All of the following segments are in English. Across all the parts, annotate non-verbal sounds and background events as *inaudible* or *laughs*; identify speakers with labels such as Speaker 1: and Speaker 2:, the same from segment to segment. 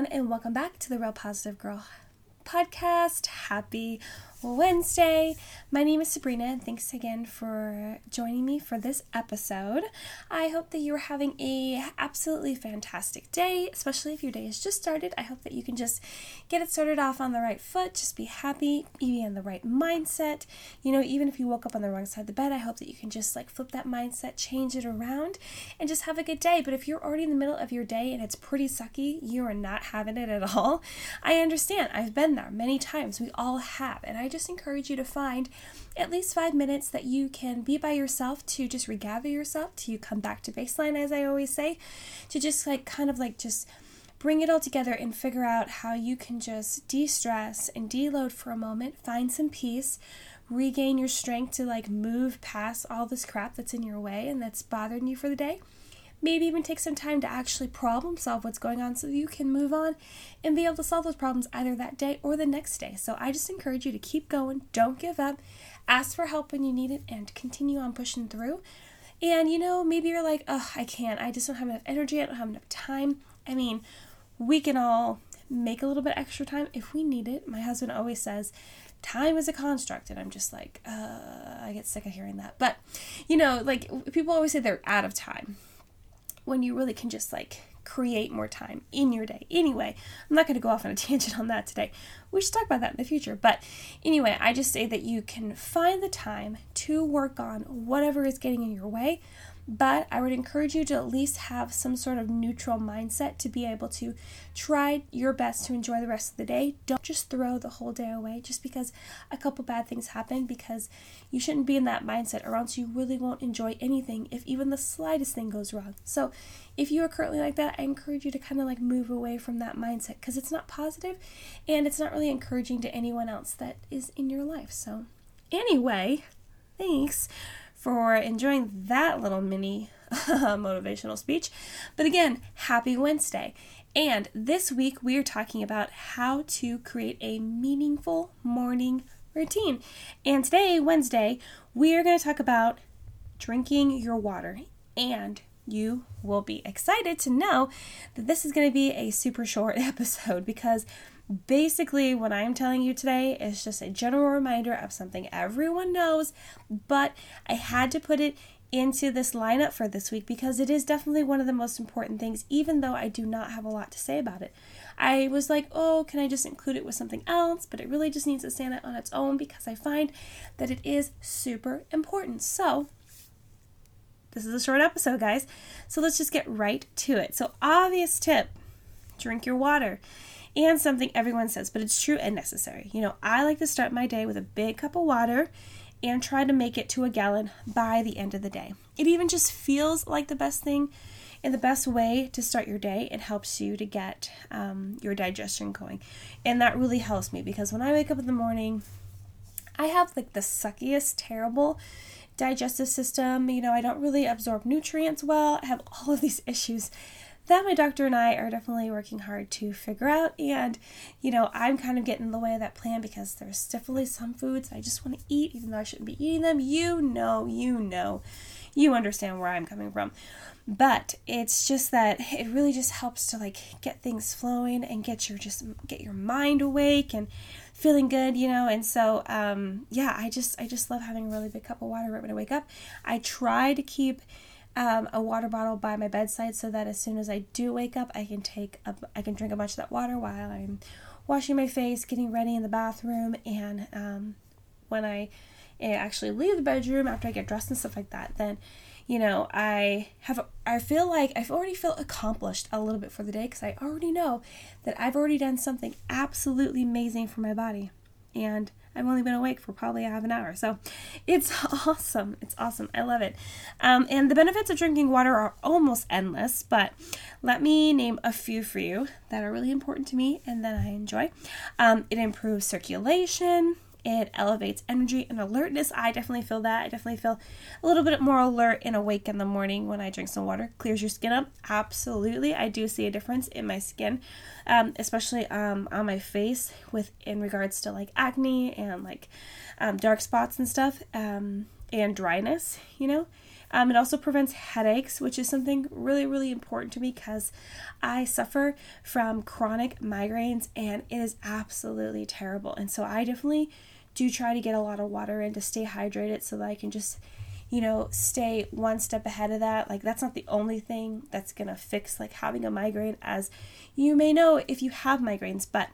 Speaker 1: everyone, and welcome back to the Real Positive Girl podcast. Happy Wednesday. My name is Sabrina, and thanks again for joining me for this episode. I hope that you're having a absolutely fantastic day, especially if your day has just started. I hope that you can just get it started off on the right foot, just be happy, be in the right mindset. You know, even if you woke up on the wrong side of the bed, I hope that you can just like flip that mindset, change it around, and just have a good day. But if you're already in the middle of your day and it's pretty sucky, you are not having it at all. I understand. I've been there many times. We all have. And I just encourage you to find at least five minutes that you can be by yourself to just regather yourself, to you come back to baseline, as I always say, to just like kind of like just bring it all together and figure out how you can just de stress and deload for a moment, find some peace, regain your strength to like move past all this crap that's in your way and that's bothering you for the day maybe even take some time to actually problem solve what's going on so you can move on and be able to solve those problems either that day or the next day. So I just encourage you to keep going, don't give up, ask for help when you need it, and continue on pushing through. And you know, maybe you're like, oh, I can't, I just don't have enough energy, I don't have enough time. I mean, we can all make a little bit extra time if we need it. My husband always says, time is a construct and i'm just like uh, i get sick of hearing that but you know like people always say they're out of time when you really can just like create more time in your day. Anyway, I'm not going to go off on a *laughs* tangent on that today. We should talk about that in the future. But anyway, I just say that you can find the time to work on whatever is getting in your way but I would encourage you to at least have some sort of neutral mindset to be able to try your best to enjoy the rest of the day. Don't just throw the whole day away just because a couple bad things happen, because you shouldn't be in that mindset, or else you really won't enjoy anything if even the slightest thing goes wrong. So, if you are currently like that, I encourage you to kind of like move away from that mindset because it's not positive and it's not really encouraging to anyone else that is in your life. So, anyway, thanks for enjoying that little mini *laughs* motivational speech. But again, happy Wednesday. And this week we are talking about how to create a meaningful morning routine. And today, Wednesday, we are going to talk about drinking your water. And you will be excited to know that this is going to be a super short *laughs* episode because Basically, what I'm telling you today is just a general reminder of something everyone knows, but I had to put it into this lineup for this week because it is definitely one of the most important things, even though I do not have a lot to say about it. I was like, oh, can I just include it with something else? But it really just needs to stand out on its own because I find that it is super important. So, this is a short episode, guys. So, let's just get right to it. So, obvious tip drink your water and something everyone says, but it's true and necessary. You know, I like to start my day with a big cup of water and try to make it to a gallon by the end of the day. It even just feels like the best thing and the best way to start your day. It helps you to get um, your digestion going. And that really helps me because when I wake up in the morning, I have like the suckiest, terrible digestive system. You know, I don't really absorb nutrients well. I have all of these *laughs* issues that my doctor and I are definitely working hard to figure out. And, you know, I'm kind of getting in the way of that plan because there's definitely some foods I just want to eat, even though I shouldn't be eating them. You know, you know, you understand where I'm coming from. But it's just that it really just helps to like get things flowing and get your just get your mind awake and feeling good, you know. And so, um, yeah, I just I just love having a really big cup of water right when I wake up. I try to keep um, a water bottle by my bedside so that as soon as I do wake up, I can take a, I can drink a bunch of that water while I'm washing my face, getting ready in the bathroom, and um, when I eh, actually leave the bedroom after I get dressed and stuff like that, then you know I have I feel like I've already feel accomplished a little bit for the day because I already know that I've already done something absolutely amazing for my body, and I've only been awake for probably half an hour. So it's *laughs* awesome. It's awesome. I love it. Um, and the benefits of drinking water are almost endless, but let me name a few for you that are really important to me and that I enjoy. Um, it improves circulation, it elevates energy and alertness. I definitely feel that. I definitely feel a little bit more alert and awake in the morning when I drink some water. Clears your skin up. Absolutely. I do see a difference in my skin, um, especially um, on my face with in regards to like acne and like um, dark spots and stuff um, and dryness, you know. Um, it also prevents headaches, which is something really, really important to me because I suffer from chronic migraines and it is absolutely terrible. And so I definitely do try to get a lot of water in to stay hydrated so that I can just you know, stay one step ahead of that. Like, that's not the only thing that's gonna fix like having a migraine, as you may know if you have migraines, but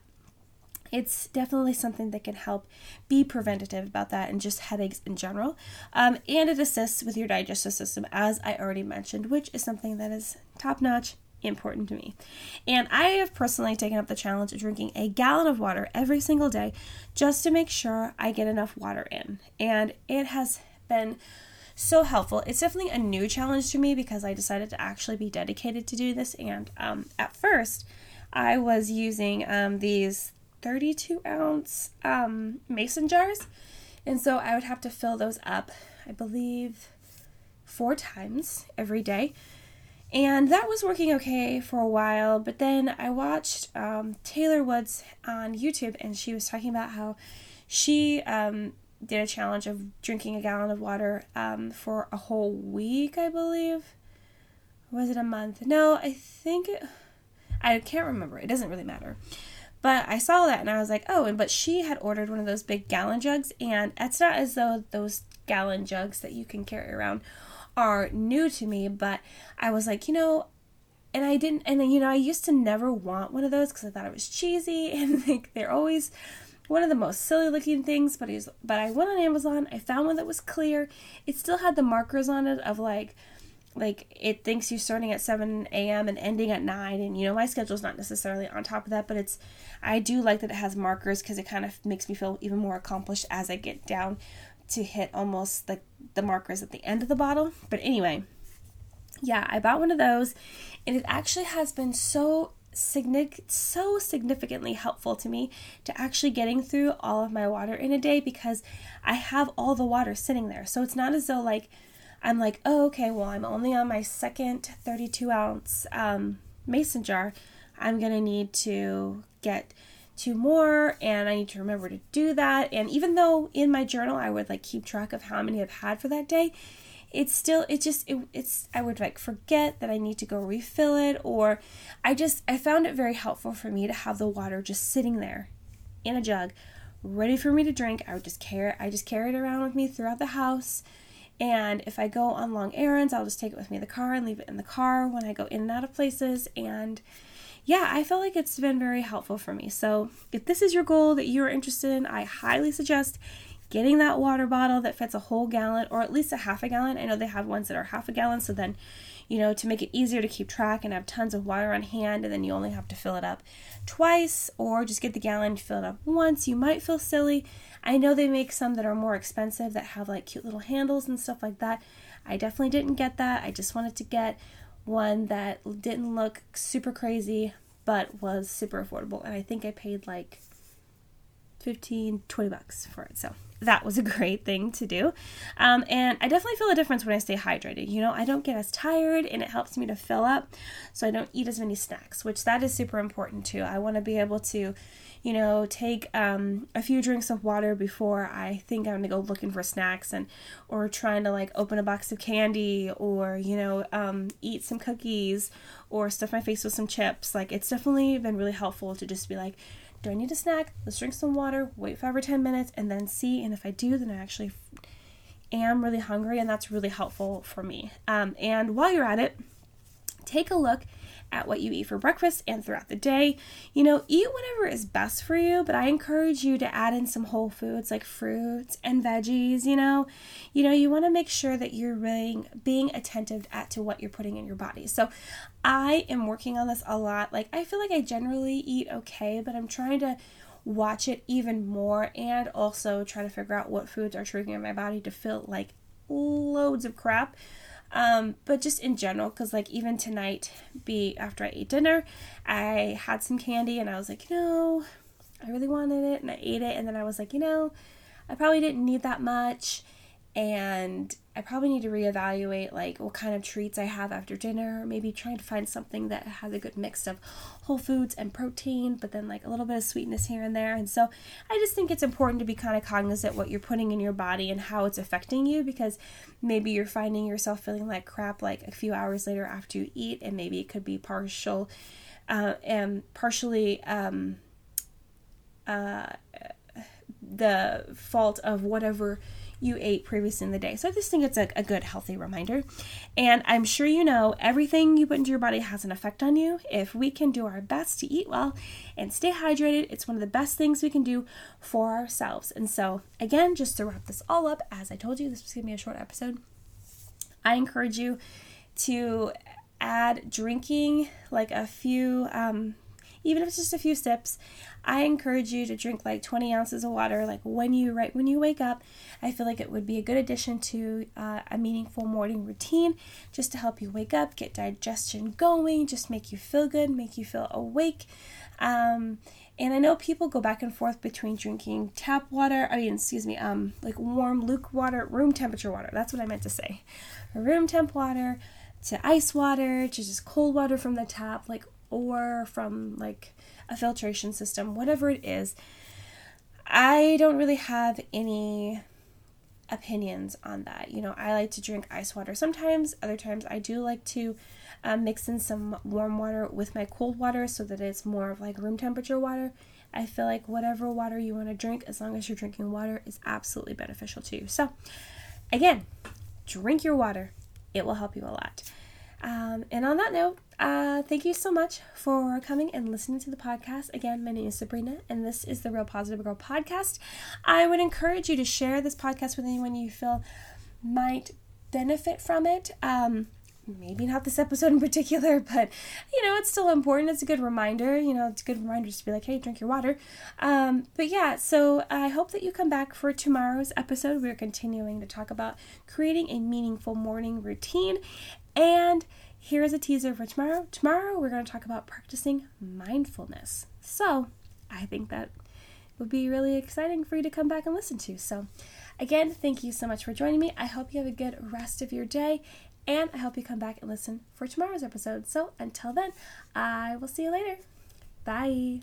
Speaker 1: it's definitely something that can help be preventative about that and just headaches in general. Um, and it assists with your digestive system, as I already mentioned, which is something that is top notch important to me. And I have personally taken up the challenge of drinking a gallon of water every single day just to make sure I get enough water in. And it has been so helpful. It's definitely a new challenge to me because I decided to actually be dedicated to do this. And um, at first, I was using um, these 32 ounce um, mason jars. And so I would have to fill those up, I believe, four times every day. And that was working okay for a while, but then I watched um, Taylor Woods on YouTube, and she was talking about how she um, did a challenge of drinking a gallon of water um, for a whole week, I believe. was it a month? No, I think it, I can't remember. It doesn't really matter. But I saw that and I was like, oh, and but she had ordered one of those big gallon jugs, and it's not as though those gallon jugs that you can carry around are new to me, but I was like, you know, and I didn't, and you know, I used to never want one of those because I thought it was cheesy *laughs* and like they're always one of the most silly looking things, but he's, but I went on Amazon, I found one that was clear. It still had the markers on it of like, like it thinks you're starting at 7 a.m. and ending at 9 and you know my schedule's not necessarily on top of that but it's I do like that it has markers because it kind of makes me feel even more accomplished as I get down to hit almost like the markers at the end of the bottle but anyway yeah I bought one of those and it actually has been so so significantly helpful to me to actually getting through all of my water in a day because I have all the water sitting there so it's not as though like I'm like, oh, okay, well, I'm only on my second 32 ounce um, mason jar. I'm going to need to get two more and I need to remember to do that. And even though in my journal I would like keep track of how many I've had for that day, it's still it just it, it's I would like forget that I need to go refill it or I just I found it very helpful for me to have the water just sitting there in a jug ready for me to drink. I would just carry I just carry it around with me throughout the house and if I go on long errands, I'll just take it with me in the car and leave it in the car when I go in and out of places. And yeah, I feel like it's been very helpful for me. So if this is your goal that you're interested in, I highly suggest getting that water bottle that fits a whole gallon or at least a half a gallon. I know they have ones that are half a gallon, so then you know, to make it easier to keep track and have tons of water on hand, and then you only have to fill it up twice, or just get the gallon, fill it up once. You might feel silly. I know they make some that are more expensive that have like cute little handles and stuff like that. I definitely didn't get that. I just wanted to get one that didn't look super crazy but was super affordable. And I think I paid like 15, 20 bucks for it. So that was a *laughs* great thing to do. Um, and I definitely feel a difference when I stay hydrated. You know, I don't get as tired and it helps me to fill up so I don't eat as many snacks, which that is super important too. I want to be able to you know, take um, a few drinks of water before I think I'm gonna go looking for snacks and or trying to like open a box of candy or you know um, eat some cookies or stuff my face with some chips. Like it's definitely been really helpful to just be like, do I need a snack? Let's drink some water, wait five or ten minutes, and then see. And if I do, then I actually am really hungry, and that's really helpful for me. Um, and while you're at it, take a look at what you eat for breakfast and throughout the day. You know, eat whatever is best for you, but I encourage you to add in some whole foods like fruits and veggies, you know. You know, you want to make sure that you're really being attentive at to what you're putting in your body. So, I am working on this a lot. Like I feel like I generally eat okay, but I'm trying to watch it even more and also try to figure out what foods are triggering my body to feel like loads of crap um, but just in general, because like even tonight, be after I ate dinner, I had some candy and I was like, you know, I really wanted it and I ate it, and then I was like, you know, I probably didn't need that much, and I probably need to reevaluate like what kind of treats I have after dinner, maybe trying to find something that has a good mix of whole foods and protein, but then like a little bit of sweetness here and there. And so I just think it's important to be kind of cognizant what you're putting in your body and how it's affecting you because maybe you're finding yourself feeling like crap like a few hours later after you eat, and maybe it could be partial uh, and partially um, uh, the fault of whatever you ate previously in the day. So I just think it's a, a, good, healthy reminder. And I'm sure you know everything you put into your body has an effect on you. If we can do our best to eat well and stay hydrated, it's one of the best things we can do for ourselves. And so, again, just to wrap this all up, as I told you, this was going to be a short episode. I encourage you to add drinking like a few um, even if it's just a few sips. I encourage you to drink like 20 ounces of water, like when you right when you wake up. I feel like it would be a good addition to uh, a meaningful morning routine, just to help you wake up, get digestion going, just make you feel good, make you feel awake. Um, and I know people go back and forth between drinking tap water, I mean, excuse me, um, like warm, luke water, room temperature water. That's what I meant to say. Room temp water to ice water to just cold water from the tap. Like or from like a filtration system, whatever it is. I don't really have any opinions on that. You know, I like to drink ice water sometimes, other times I do like to um, mix in some warm water with my cold water so that it's more of like room temperature water. I feel like whatever water you want to drink, as long as you're drinking water, is absolutely beneficial to you. So, again, drink your water, it will help you a lot. Um, and on that note, uh, thank you so much for coming and listening to the podcast. Again, my name is Sabrina, and this is the Real Positive Girl podcast. I would encourage you to share this podcast with anyone you feel might benefit from it. Um, maybe not this episode in particular, *laughs* but you know, it's still important. It's a good reminder. You know, it's a good reminder to be like, hey, drink your water. Um, but yeah, so I hope that you come back for tomorrow's episode. We're continuing to talk about creating a meaningful morning routine. And here is a teaser for tomorrow. Tomorrow, we're going to talk about practicing mindfulness. So, I think that would be really exciting for you to come back and listen to. So, again, thank you so much for joining me. I hope you have a good rest of your day, and I hope you come back and listen for tomorrow's episode. So, until then, I will see you later. Bye.